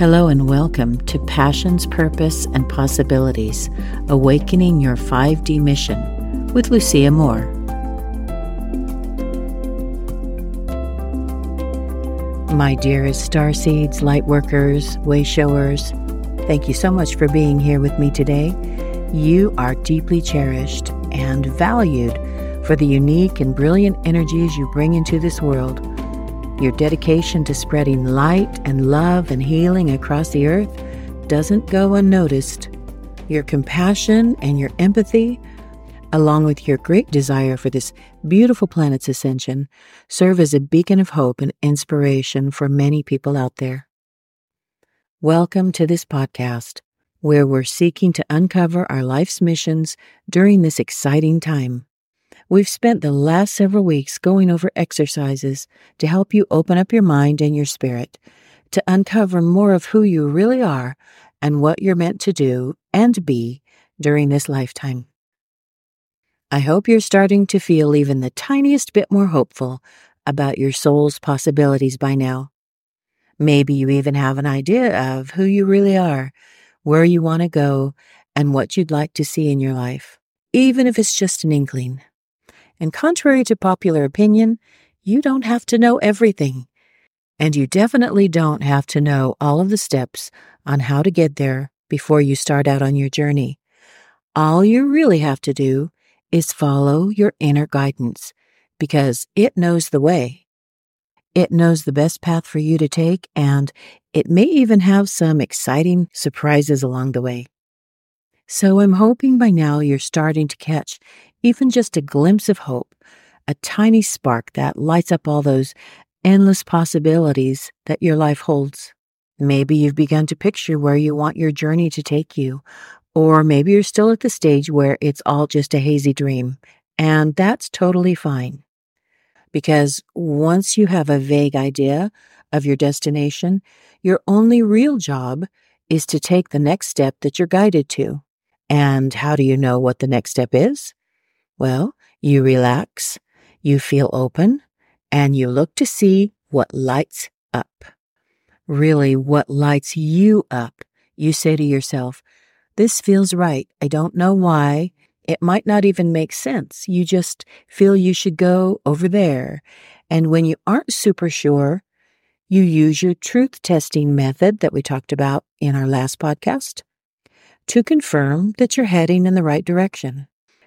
Hello and welcome to Passions, Purpose, and Possibilities Awakening Your 5D Mission with Lucia Moore. My dearest star starseeds, lightworkers, wayshowers, thank you so much for being here with me today. You are deeply cherished and valued for the unique and brilliant energies you bring into this world your dedication to spreading light and love and healing across the earth doesn't go unnoticed. Your compassion and your empathy, along with your great desire for this beautiful planet's ascension, serve as a beacon of hope and inspiration for many people out there. Welcome to this podcast, where we're seeking to uncover our life's missions during this exciting time. We've spent the last several weeks going over exercises to help you open up your mind and your spirit, to uncover more of who you really are and what you're meant to do and be during this lifetime. I hope you're starting to feel even the tiniest bit more hopeful about your soul's possibilities by now. Maybe you even have an idea of who you really are, where you want to go, and what you'd like to see in your life, even if it's just an inkling. And contrary to popular opinion, you don't have to know everything. And you definitely don't have to know all of the steps on how to get there before you start out on your journey. All you really have to do is follow your inner guidance because it knows the way. It knows the best path for you to take, and it may even have some exciting surprises along the way. So I'm hoping by now you're starting to catch even just a glimpse of hope, a tiny spark that lights up all those endless possibilities that your life holds. Maybe you've begun to picture where you want your journey to take you, or maybe you're still at the stage where it's all just a hazy dream, and that's totally fine. Because once you have a vague idea of your destination, your only real job is to take the next step that you're guided to. And how do you know what the next step is? Well, you relax, you feel open, and you look to see what lights up. Really, what lights you up. You say to yourself, This feels right. I don't know why. It might not even make sense. You just feel you should go over there. And when you aren't super sure, you use your truth testing method that we talked about in our last podcast to confirm that you're heading in the right direction.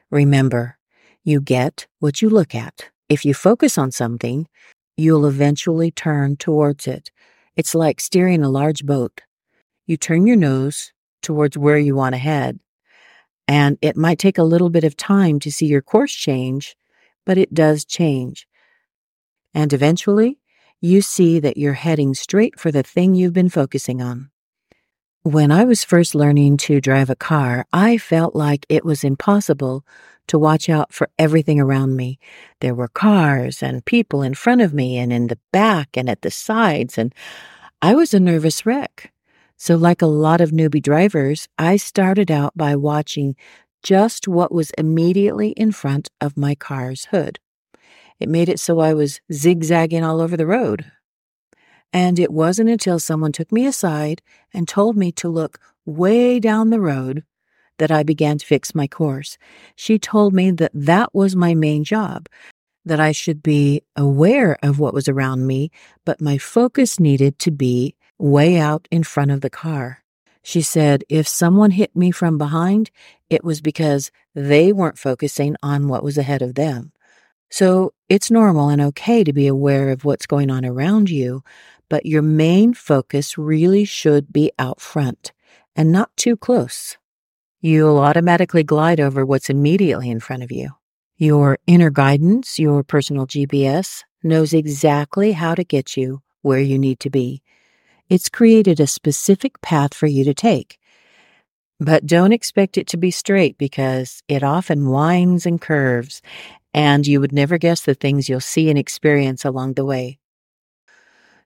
Remember, you get what you look at. If you focus on something, you'll eventually turn towards it. It's like steering a large boat. You turn your nose towards where you want to head, and it might take a little bit of time to see your course change, but it does change. And eventually, you see that you're heading straight for the thing you've been focusing on. When I was first learning to drive a car, I felt like it was impossible to watch out for everything around me. There were cars and people in front of me and in the back and at the sides, and I was a nervous wreck. So, like a lot of newbie drivers, I started out by watching just what was immediately in front of my car's hood. It made it so I was zigzagging all over the road. And it wasn't until someone took me aside and told me to look way down the road that I began to fix my course. She told me that that was my main job, that I should be aware of what was around me, but my focus needed to be way out in front of the car. She said if someone hit me from behind, it was because they weren't focusing on what was ahead of them. So it's normal and okay to be aware of what's going on around you, but your main focus really should be out front and not too close you'll automatically glide over what's immediately in front of you. Your inner guidance, your personal GPS, knows exactly how to get you where you need to be. It's created a specific path for you to take. But don't expect it to be straight because it often winds and curves, and you would never guess the things you'll see and experience along the way.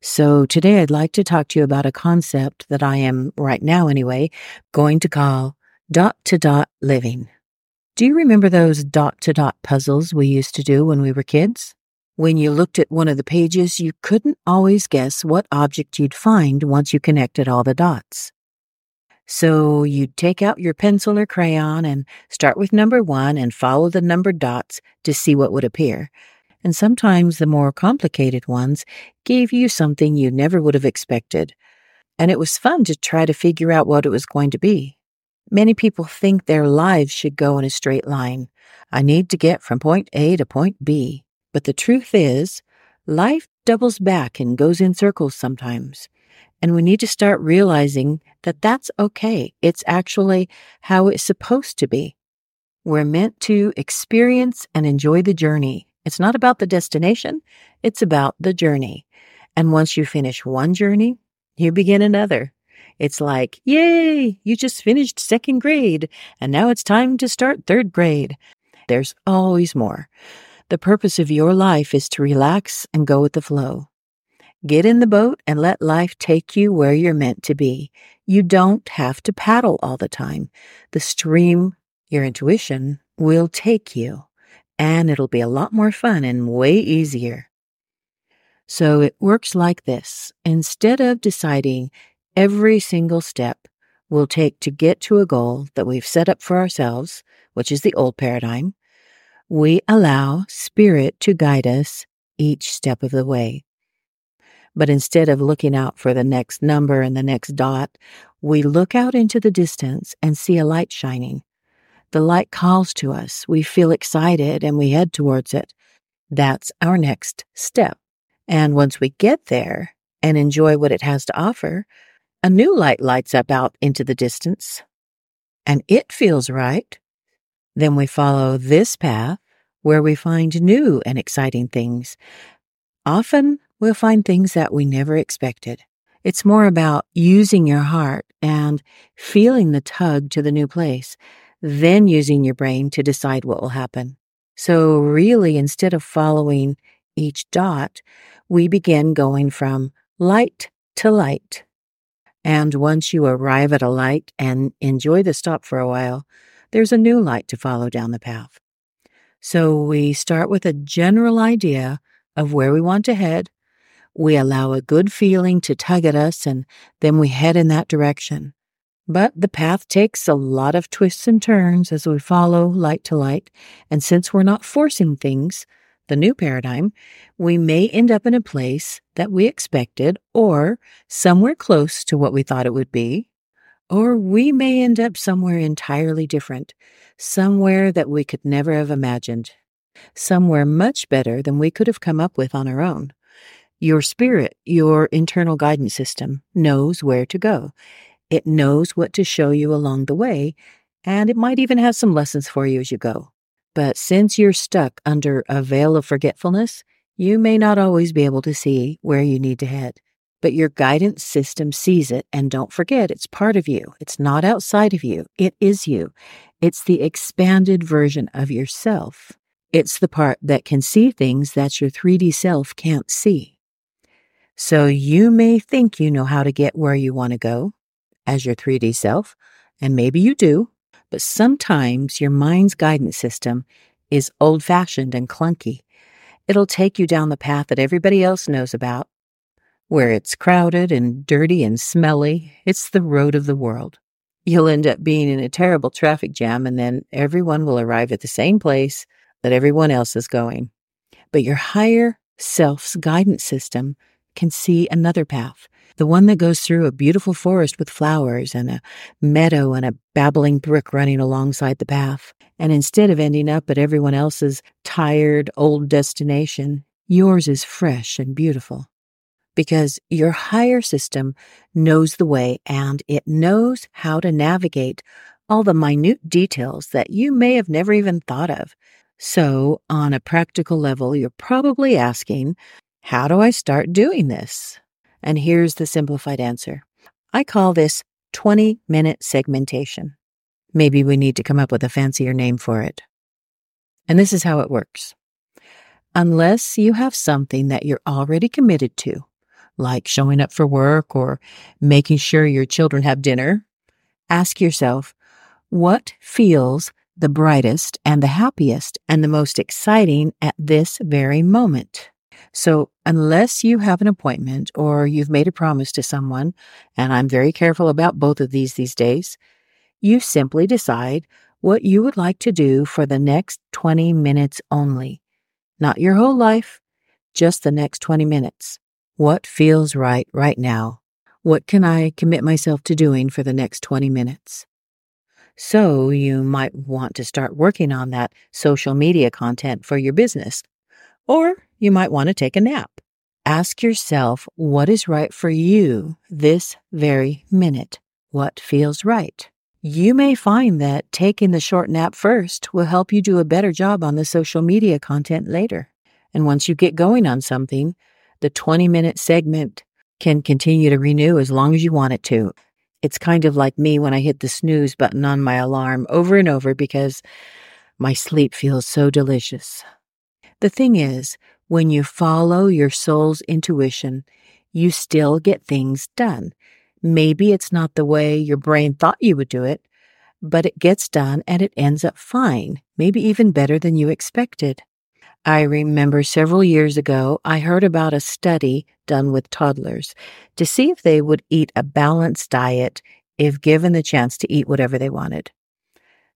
So, today I'd like to talk to you about a concept that I am, right now anyway, going to call Dot to dot living. Do you remember those dot to dot puzzles we used to do when we were kids? When you looked at one of the pages, you couldn't always guess what object you'd find once you connected all the dots. So you'd take out your pencil or crayon and start with number one and follow the numbered dots to see what would appear. And sometimes the more complicated ones gave you something you never would have expected. And it was fun to try to figure out what it was going to be. Many people think their lives should go in a straight line. I need to get from point A to point B. But the truth is, life doubles back and goes in circles sometimes. And we need to start realizing that that's okay. It's actually how it's supposed to be. We're meant to experience and enjoy the journey. It's not about the destination, it's about the journey. And once you finish one journey, you begin another. It's like, yay, you just finished second grade, and now it's time to start third grade. There's always more. The purpose of your life is to relax and go with the flow. Get in the boat and let life take you where you're meant to be. You don't have to paddle all the time. The stream, your intuition, will take you, and it'll be a lot more fun and way easier. So it works like this. Instead of deciding every single step we'll take to get to a goal that we've set up for ourselves, which is the old paradigm, we allow Spirit to guide us each step of the way. But instead of looking out for the next number and the next dot, we look out into the distance and see a light shining. The light calls to us. We feel excited and we head towards it. That's our next step. And once we get there and enjoy what it has to offer, a new light lights up out into the distance. And it feels right. Then we follow this path where we find new and exciting things. Often we'll find things that we never expected. It's more about using your heart and feeling the tug to the new place, then using your brain to decide what will happen. So, really, instead of following each dot, we begin going from light to light. And once you arrive at a light and enjoy the stop for a while, there's a new light to follow down the path. So we start with a general idea of where we want to head. We allow a good feeling to tug at us, and then we head in that direction. But the path takes a lot of twists and turns as we follow light to light. And since we're not forcing things, the new paradigm, we may end up in a place that we expected or somewhere close to what we thought it would be, or we may end up somewhere entirely different, somewhere that we could never have imagined, somewhere much better than we could have come up with on our own. Your spirit, your internal guidance system, knows where to go. It knows what to show you along the way, and it might even have some lessons for you as you go. But since you're stuck under a veil of forgetfulness, you may not always be able to see where you need to head but your guidance system sees it. And don't forget, it's part of you. It's not outside of you. It is you. It's the expanded version of yourself. It's the part that can see things that your 3D self can't see. So you may think you know how to get where you want to go as your 3D self, and maybe you do, but sometimes your mind's guidance system is old fashioned and clunky. It'll take you down the path that everybody else knows about where it's crowded and dirty and smelly, it's the road of the world. You'll end up being in a terrible traffic jam, and then everyone will arrive at the same place that everyone else is going. But your higher self's guidance system can see another path, the one that goes through a beautiful forest with flowers and a meadow and a babbling brook running alongside the path. And instead of ending up at everyone else's tired old destination, yours is fresh and beautiful because your higher system knows the way and it knows how to navigate all the minute details that you may have never even thought of. So, on a practical level, you're probably asking, How do I start doing this? And here's the simplified answer I call this 20 minute segmentation. Maybe we need to come up with a fancier name for it. And this is how it works. Unless you have something that you're already committed to, like showing up for work or making sure your children have dinner, ask yourself, what feels the brightest and the happiest and the most exciting at this very moment. So, unless you have an appointment or you've made a promise to someone, and I'm very careful about both of these these days, you simply decide what you would like to do for the next 20 minutes only. Not your whole life, just the next 20 minutes. What feels right right now? What can I commit myself to doing for the next 20 minutes? So you might want to start working on that social media content for your business. Or you might want to take a nap. Ask yourself what is right for you this very minute. What feels right? You may find that taking the short nap first will help you do a better job on the social media content later. And once you get going on something, the 20 minute segment can continue to renew as long as you want it to. It's kind of like me when I hit the snooze button on my alarm over and over because my sleep feels so delicious. The thing is, when you follow your soul's intuition, you still get things done. Maybe it's not the way your brain thought you would do it, but it gets done and it ends up fine, maybe even better than you expected. I remember several years ago, I heard about a study done with toddlers to see if they would eat a balanced diet if given the chance to eat whatever they wanted.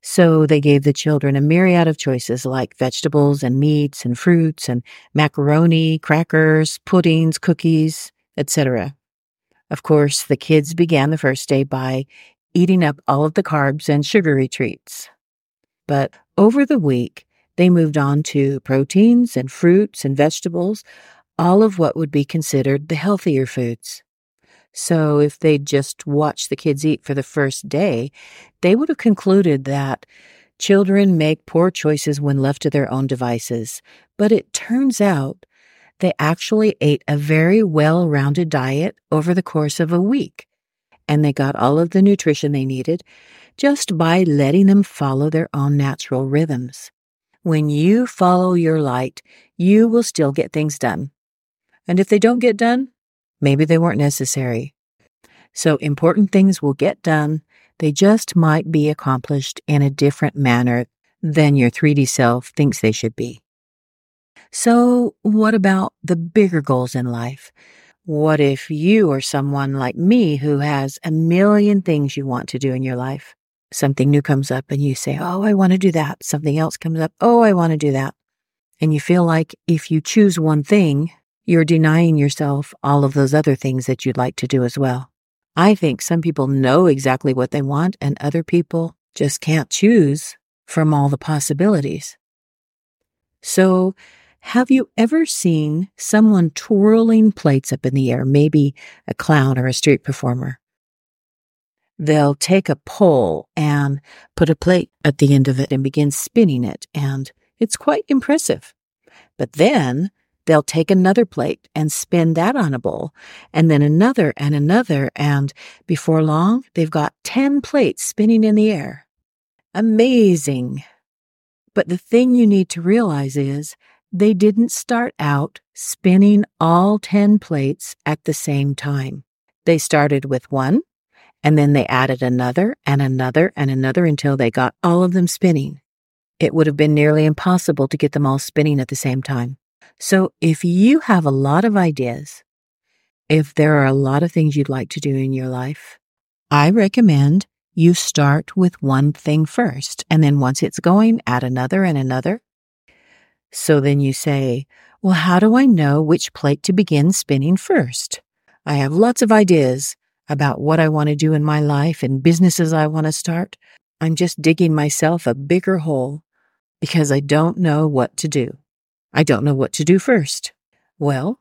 So they gave the children a myriad of choices like vegetables and meats and fruits and macaroni, crackers, puddings, cookies, etc. Of course, the kids began the first day by eating up all of the carbs and sugary treats. But over the week, they moved on to proteins and fruits and vegetables, all of what would be considered the healthier foods. So if they'd just watched the kids eat for the first day, they would have concluded that children make poor choices when left to their own devices. But it turns out they actually ate a very well rounded diet over the course of a week, and they got all of the nutrition they needed just by letting them follow their own natural rhythms. When you follow your light, you will still get things done. And if they don't get done, maybe they weren't necessary. So important things will get done. They just might be accomplished in a different manner than your 3D self thinks they should be. So, what about the bigger goals in life? What if you are someone like me who has a million things you want to do in your life? something new comes up and you say, Oh, I want to do that. Something else comes up. Oh, I want to do that. And you feel like if you choose one thing, you're denying yourself all of those other things that you'd like to do as well. I think some people know exactly what they want and other people just can't choose from all the possibilities. So, have you ever seen someone twirling plates up in the air, maybe a clown or a street performer? they'll take a pole and put a plate at the end of it and begin spinning it. And it's quite impressive. But then they'll take another plate and spin that on a bowl, and then another and another. And before long, they've got 10 plates spinning in the air. Amazing. But the thing you need to realize is they didn't start out spinning all 10 plates at the same time. They started with one, and then they added another and another and another until they got all of them spinning. It would have been nearly impossible to get them all spinning at the same time. So if you have a lot of ideas, if there are a lot of things you'd like to do in your life, I recommend you start with one thing first. And then once it's going, add another and another. So then you say, well, how do I know which plate to begin spinning first? I have lots of ideas about what I want to do in my life and businesses I want to start, I'm just digging myself a bigger hole because I don't know what to do. I don't know what to do first. Well,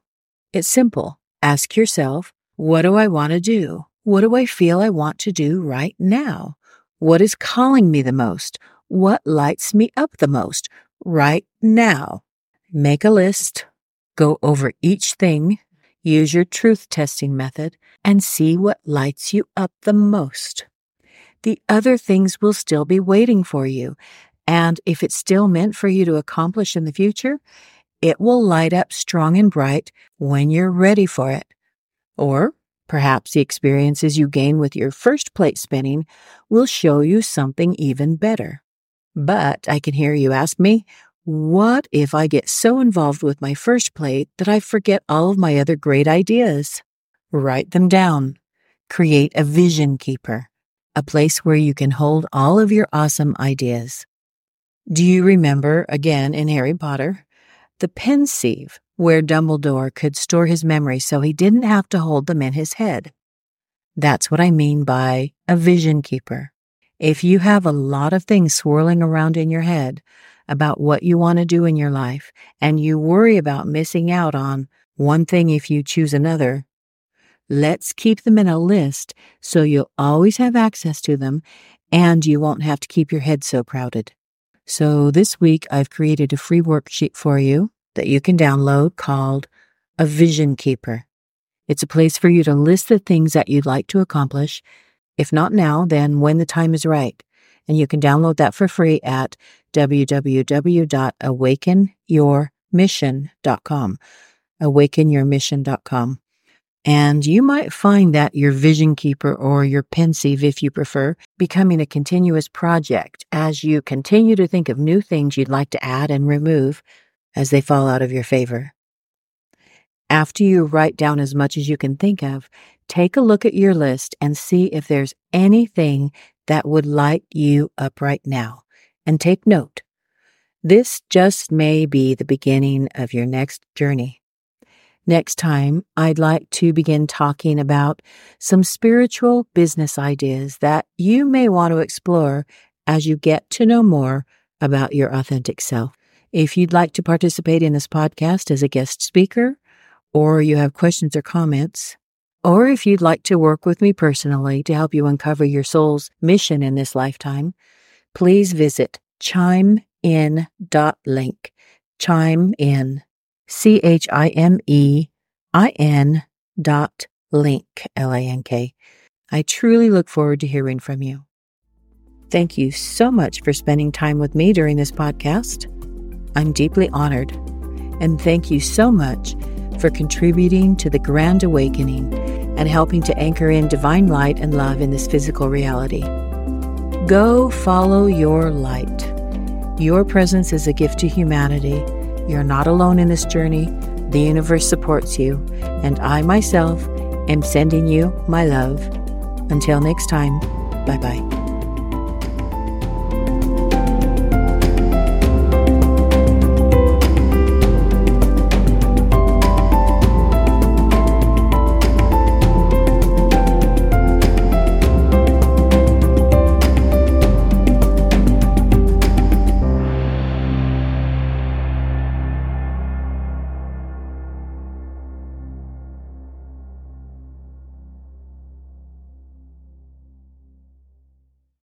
it's simple. Ask yourself, what do I want to do? What do I feel I want to do right now? What is calling me the most? What lights me up the most right now? Make a list. Go over each thing Use your truth testing method and see what lights you up the most. The other things will still be waiting for you. And if it's still meant for you to accomplish in the future, it will light up strong and bright when you're ready for it. Or perhaps the experiences you gain with your first plate spinning will show you something even better. But I can hear you ask me, what if I get so involved with my first plate that I forget all of my other great ideas? Write them down. Create a vision keeper, a place where you can hold all of your awesome ideas. Do you remember, again in Harry Potter, the pensieve where Dumbledore could store his memories so he didn't have to hold them in his head? That's what I mean by a vision keeper. If you have a lot of things swirling around in your head about what you want to do in your life and you worry about missing out on one thing if you choose another, let's keep them in a list so you'll always have access to them and you won't have to keep your head so crowded. So this week I've created a free worksheet for you that you can download called a vision keeper. It's a place for you to list the things that you'd like to accomplish. If not now, then when the time is right. And you can download that for free at www.awakenyourmission.com. Awakenyourmission.com. And you might find that your vision keeper or your pensieve, if you prefer, becoming a continuous project as you continue to think of new things you'd like to add and remove as they fall out of your favor. After you write down as much as you can think of, take a look at your list and see if there's anything that would light you up right now. And take note. This just may be the beginning of your next journey. Next time, I'd like to begin talking about some spiritual business ideas that you may want to explore as you get to know more about your authentic self. If you'd like to participate in this podcast as a guest speaker, or you have questions or comments, or if you'd like to work with me personally to help you uncover your soul's mission in this lifetime, please visit chimeinlink. Chime in, C H I M E I N dot link, L A N K. I truly look forward to hearing from you. Thank you so much for spending time with me during this podcast. I'm deeply honored. And thank you so much for contributing to the grand awakening and helping to anchor in divine light and love in this physical reality. Go follow your light. Your presence is a gift to humanity. You're not alone in this journey. The universe supports you, and I myself am sending you my love. Until next time, bye bye.